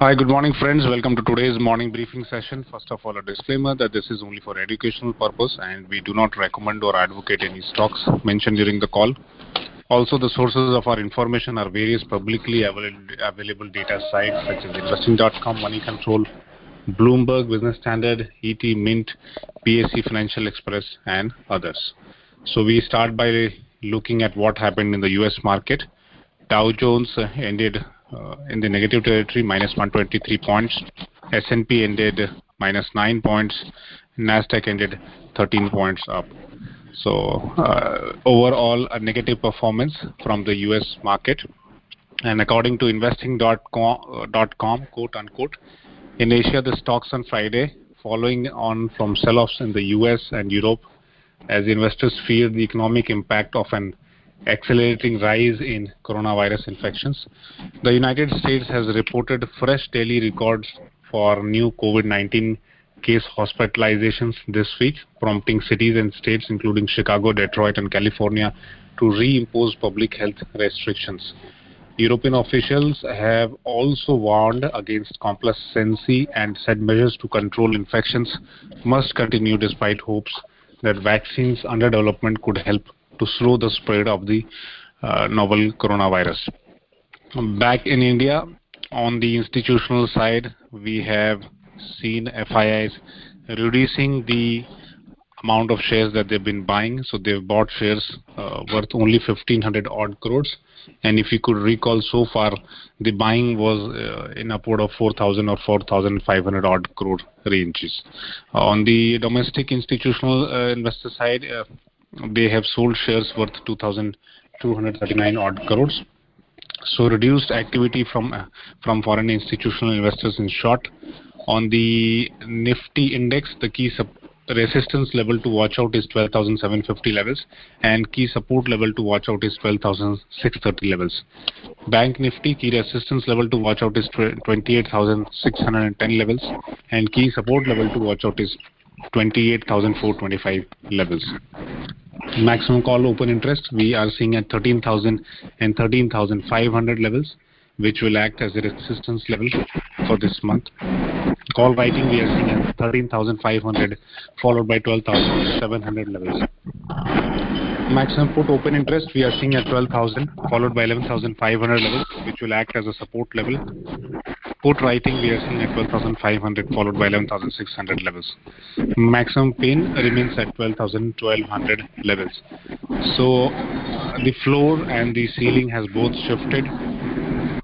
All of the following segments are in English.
Hi, good morning, friends. Welcome to today's morning briefing session. First of all, a disclaimer that this is only for educational purpose and we do not recommend or advocate any stocks mentioned during the call. Also, the sources of our information are various publicly available data sites such as investing.com, Money Control, Bloomberg, Business Standard, ET, Mint, PSE Financial Express, and others. So we start by looking at what happened in the U.S. market. Dow Jones ended in the negative territory, minus 123 points. S&P ended minus 9 points. Nasdaq ended 13 points up. So uh, overall, a negative performance from the U.S. market. And according to investing.com, quote unquote, in Asia, the stocks on Friday, following on from sell-offs in the U.S. and Europe, as investors fear the economic impact of an accelerating rise in coronavirus infections. The United States has reported fresh daily records for new COVID-19 case hospitalizations this week, prompting cities and states including Chicago, Detroit and California to reimpose public health restrictions. European officials have also warned against complacency and said measures to control infections must continue despite hopes that vaccines under development could help to slow the spread of the uh, novel coronavirus. Back in India, on the institutional side, we have seen FIIs reducing the amount of shares that they've been buying. So they've bought shares uh, worth only 1500 odd crores. And if you could recall so far, the buying was uh, in upward of 4000 or 4500 odd crore ranges. Uh, on the domestic institutional uh, investor side, uh, they have sold shares worth 2,239 odd crores. So reduced activity from uh, from foreign institutional investors in short. On the Nifty index, the key resistance level to watch out is 12,750 levels and key support level to watch out is 12,630 levels. Bank Nifty key resistance level to watch out is 28,610 levels and key support level to watch out is 28,425 levels. Maximum call open interest we are seeing at 13,000 and 13,500 levels, which will act as a resistance level for this month. Call writing we are seeing at 13,500 followed by 12,700 levels. Maximum put open interest we are seeing at 12,000 followed by 11,500 levels, which will act as a support level Put writing we are seeing at 12,500 followed by 11,600 levels. Maximum pain remains at 12,1200 levels. So the floor and the ceiling has both shifted,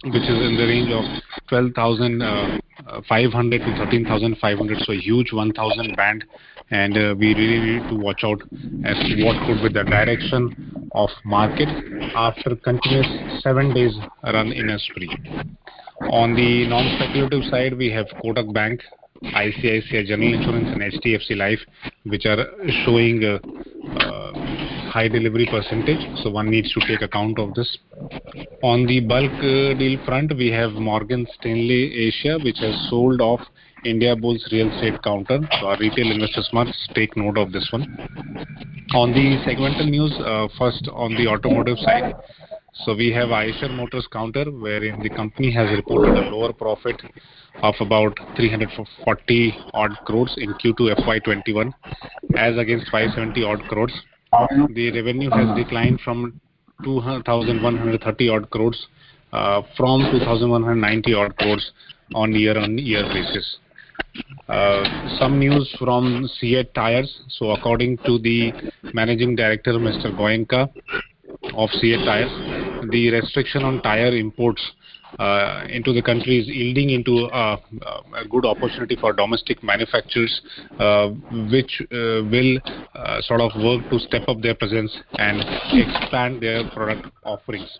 which is in the range of 12,500 uh, to 13,500. So a huge 1,000 band, and uh, we really need to watch out as to what could be the direction of market after continuous seven days run in a spree. On the non-speculative side, we have Kotak Bank, ICICI General Insurance, and HDFC Life, which are showing a, a high delivery percentage. So one needs to take account of this. On the bulk uh, deal front, we have Morgan Stanley Asia, which has sold off Indiabulls real estate counter. So our retail investors must take note of this one. On the segmental news, uh, first on the automotive side, so we have Eicher Motors counter, wherein the company has reported a lower profit of about 340 odd crores in Q2 FY21, as against 570 odd crores. The revenue has declined from 2,130 odd crores uh, from 2,190 odd crores on year-on-year basis. Uh, some news from CEAT Tires. So according to the managing director, Mr. Goenka of CEAT Tires, the restriction on tire imports uh, into the country is yielding into uh, a good opportunity for domestic manufacturers, uh, which uh, will uh, sort of work to step up their presence and expand their product offerings.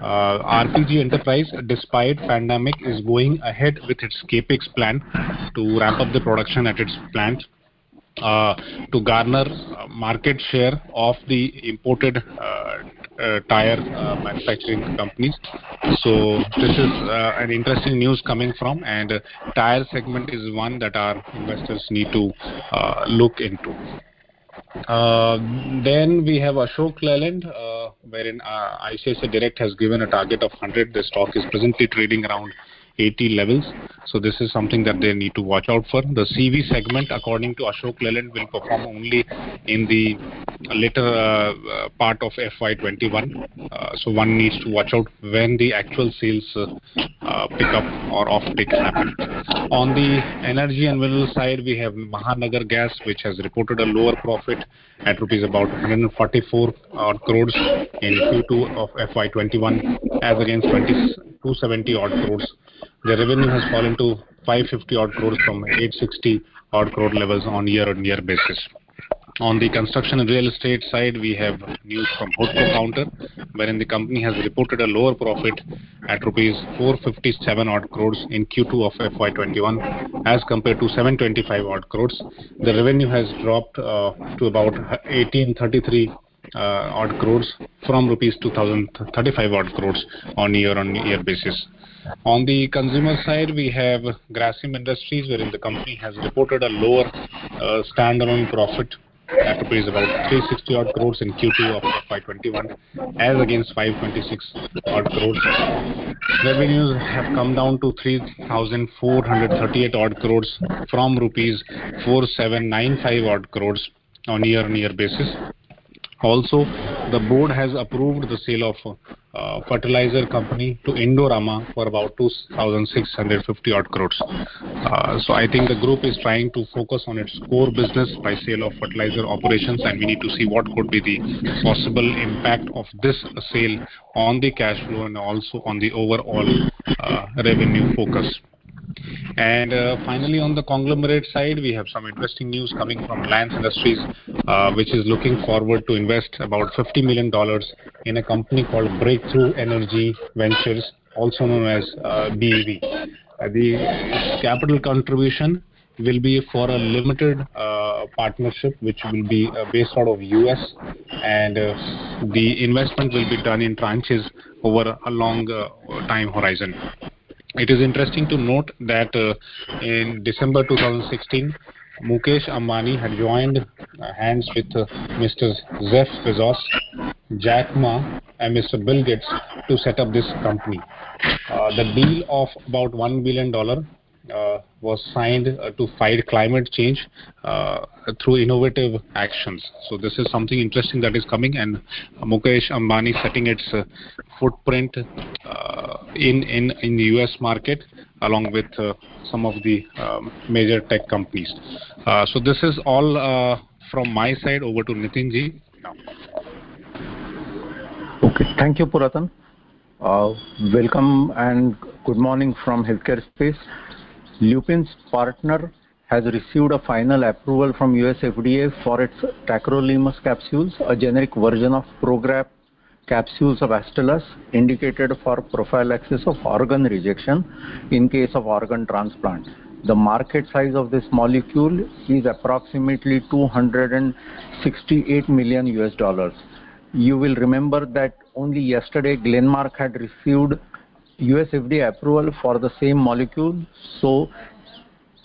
Uh, RPG Enterprise, despite pandemic, is going ahead with its capex plan to ramp up the production at its plant. to garner market share of the imported uh, Uh, tire uh, manufacturing companies. So this is uh, an interesting news coming from, and uh, tire segment is one that our investors need to uh, look into. Then we have Ashok Leyland, wherein ICICI Direct has given a target of 100. The stock is presently trading around 80 levels. So this is something that they need to watch out for. The CV segment, according to Ashok Leyland, will perform only in the later uh, uh part of FY21. Uh, so one needs to watch out when the actual sales pick up or off take happen. On the energy and mineral side, we have Mahanagar Gas, which has reported a lower profit at rupees about 144 odd crores in Q2 of FY21 as against 270 odd crores. The revenue has fallen to 550 odd crores from 860 odd crore levels on year-on-year basis. On the construction and real estate side, we have news from HUDCO Counter, wherein the company has reported a lower profit at rupees 457 odd crores in Q2 of FY21 as compared to 725 odd crores. The revenue has dropped uh, to about 1833 uh, odd crores from rupees 2035 odd crores on year-on-year basis. On the consumer side, we have Grasim Industries, wherein the company has reported a lower uh, standalone profit at rupees about 360 odd crores in Q2 of FY21 as against 526 odd crores. Revenues have come down to 3,438 odd crores from rupees 4795 odd crores on year-on-year basis. Also, the board has approved the sale of uh, fertilizer company to Indorama for about 2,650 odd crores. Uh, so I think the group is trying to focus on its core business by sale of fertilizer operations, and we need to see what could be the possible impact of this sale on the cash flow and also on the overall uh, revenue focus. And uh, finally, on the conglomerate side, we have some interesting news coming from Reliance Industries, uh, which is looking forward to invest about $50 million in a company called Breakthrough Energy Ventures, also known as uh, BEV. The capital contribution will be for a limited uh, partnership which will be uh, based out of US and uh, the investment will be done in tranches over a long time horizon. It is interesting to note that uh, in December 2016, Mukesh Ambani had joined hands with uh, Mr. Jeff Bezos, Jack Ma, and Mr. Bill Gates to set up this company. Uh, the deal of about $1 billion uh, was signed uh, to fight climate change uh, through innovative actions. So this is something interesting that is coming, and Mukesh Ambani setting its footprint in in in the U.S. market along with uh, some of the um, major tech companies. Uh, so this is all uh, from my side. Over to Nitinji now. Okay. Thank you, Puratan. Welcome and good morning from healthcare space. Lupin's partner has received a final approval from US FDA for its tacrolimus capsules, a generic version of Prograf capsules of Astellas indicated for prophylaxis of organ rejection in case of organ transplant. The market size of this molecule is approximately 268 million US dollars. You will remember that only yesterday Glenmark had received US FDA approval for the same molecule. So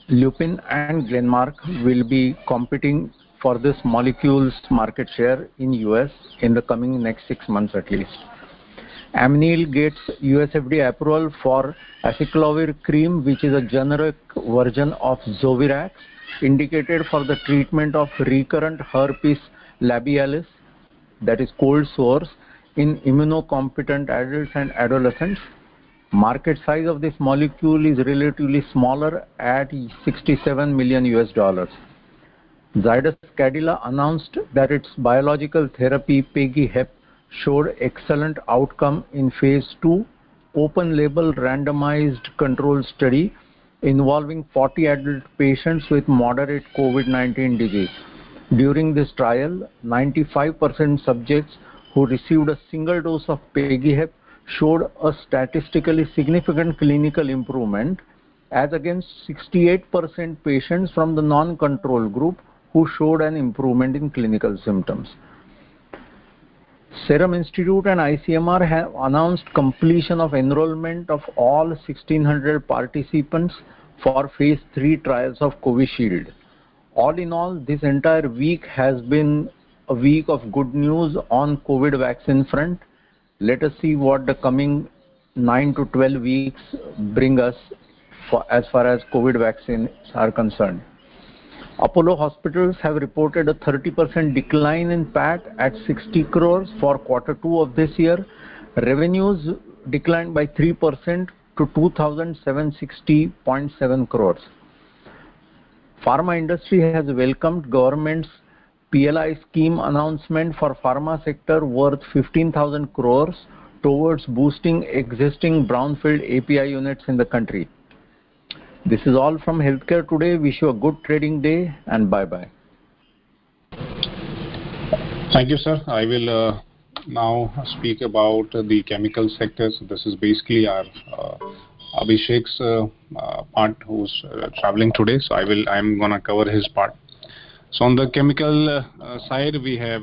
Lupin and Glenmark will be competing for this molecule's market share in US in the coming next six months at least. Amneal gets US FDA approval for acyclovir cream, which is a generic version of Zovirax, indicated for the treatment of recurrent herpes labialis, that is cold sores, in immunocompetent adults and adolescents market size of this molecule is relatively smaller at 67 million US dollars. Zydus Cadila announced that its biological therapy PEGI-HEP showed excellent outcome in phase 2 open label randomized control study involving 40 adult patients with moderate COVID-19 disease. During this trial, 95% subjects who received a single dose of PEGI-HEP showed a statistically significant clinical improvement as against 68% patients from the non-control group who showed an improvement in clinical symptoms. Serum Institute and ICMR have announced completion of enrollment of all 1600 participants for phase 3 trials of Covishield. All in all, this entire week has been a week of good news on COVID vaccine front let us see what the coming 9 to 12 weeks bring us for, as far as COVID vaccines are concerned. Apollo hospitals have reported a 30% decline in PAT at 60 crores for quarter two of this year. Revenues declined by 3% to 2,760.7 crores. Pharma industry has welcomed government's PLI scheme announcement for pharma sector worth 15,000 crores towards boosting existing brownfield API units in the country. This is all from Healthcare Today. Wish you a good trading day and bye-bye. Thank you, sir. I will uh, now speak about the chemical sectors. This is basically our uh, Abhishek's uh, uh, part who's uh, traveling today. So I will I'm gonna cover his part. So on the chemical side, we have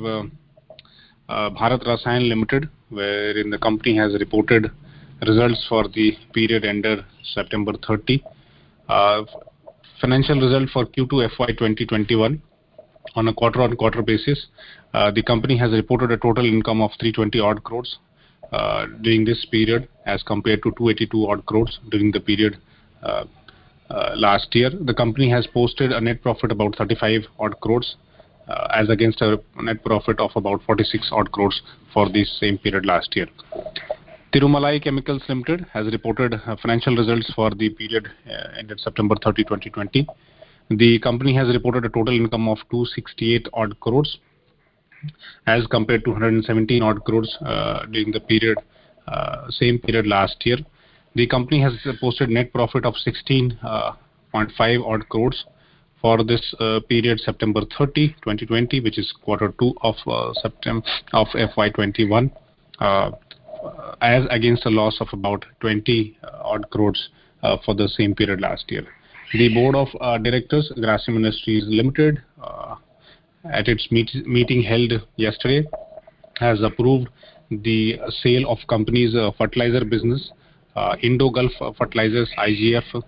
Bharat Rasayan Limited, wherein the company has reported results for the period ended September 30. Financial result for Q2 FY 2021 on a quarter-on-quarter basis. the company has reported a total income of 320 odd crores uh, during this period as compared to 282 odd crores during the period uh, uh, last year. The company has posted a net profit about 35 odd crores as against a net profit of about 46 odd crores for the same period last year. Thirumalai Chemicals Limited has reported financial results for the period ended September 30, 2020. The company has reported a total income of 268 odd crores as compared to 117 odd crores uh, during the period uh, same period last year. The company has posted net profit of 16.5 uh, odd crores for this period September 30, 2020, which is quarter two of September of FY21, as against a loss of about 20 odd crores for the same period last year. The board of directors, Grasim Industries Limited, at its meet meeting held yesterday has approved the sale of company's uh, fertilizer business, uh, Indo-Gulf Fertilizers IGF,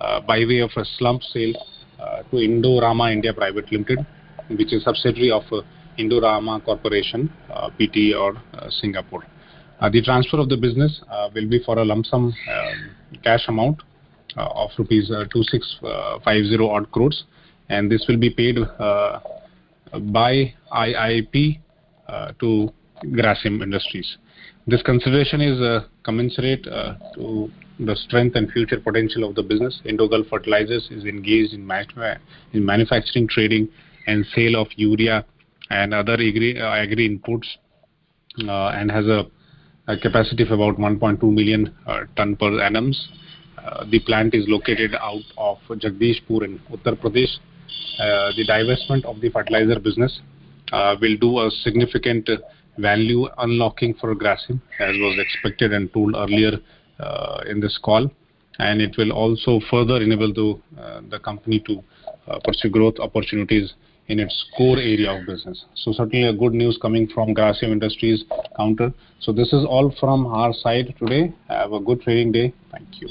uh, by way of a slump sale uh, to Indorama India Private Limited, which is subsidiary of uh, Indorama Corporation, uh, PT or Singapore. The transfer of the business will be for a lump sum um, cash amount of rupees 2650 odd crores, and this will be paid by IIP uh, to Grasim Industries. This consideration is uh, commensurate uh, to the strength and future potential of the business. Indo-Gulf Fertilizers is engaged in, in, manufacturing, trading, and sale of urea and other agri, uh, inputs, uh, and has a, a, capacity of about 1.2 million uh, ton per annum. the plant is located out of Jagdishpur in Uttar Pradesh, uh, the divestment of the fertilizer business uh, will do a significant value unlocking for Grasim, as was expected and told earlier uh, in this call. and It will also further enable the company to pursue growth opportunities in its core area of business. So Certainly a good news coming from Grasim Industries counter. So This is all from our side today. Have a good trading day. Thank you.